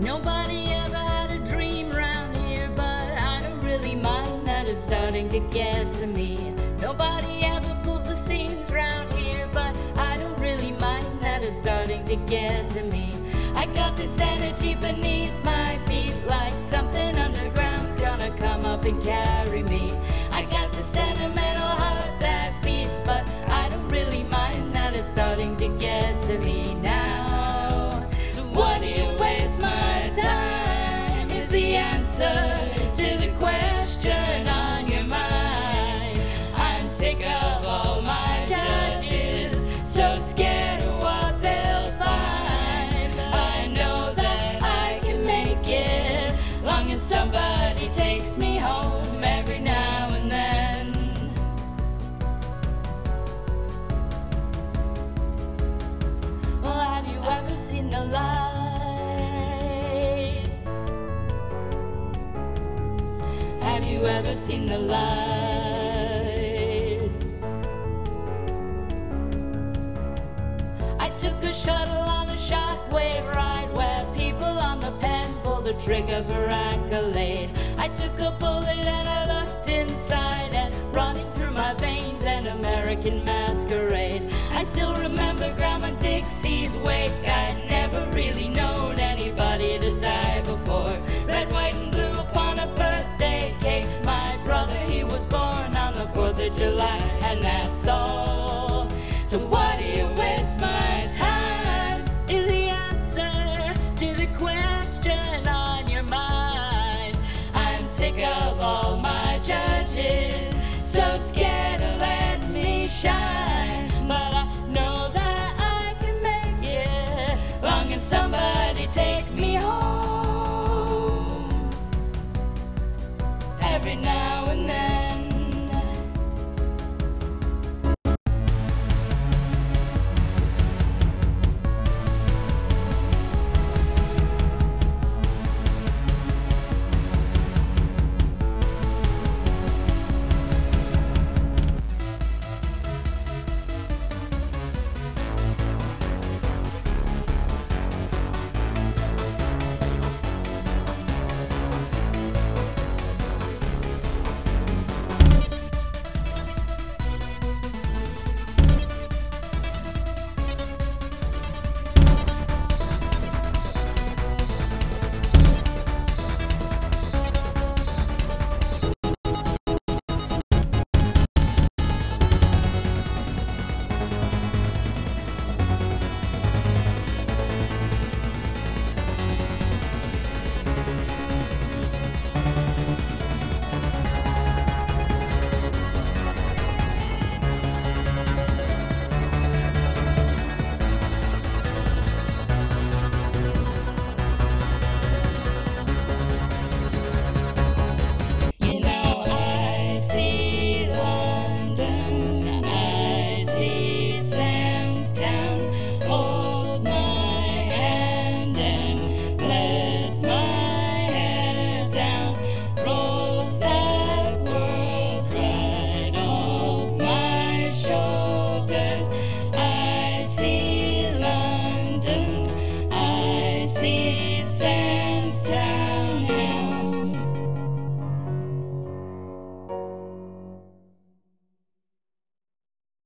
Nobody ever had a dream round here, but I don't really mind that it's starting to get to me. Nobody ever pulls the seams round here, but I don't really mind that it's starting to get to me. I got this energy beneath my feet, like something underground's gonna come up and carry me. Takes me home every now and then. Well, have you ever seen the light? Have you ever seen the light? I took a shuttle the trigger for accolade. I took a bullet and I looked inside and running through my veins an American masquerade. I still remember Grandma Dixie's wake. I'd never really known anybody to die before. Red, white, and blue upon a birthday cake. My brother, he was born on the 4th of July, and that's all. So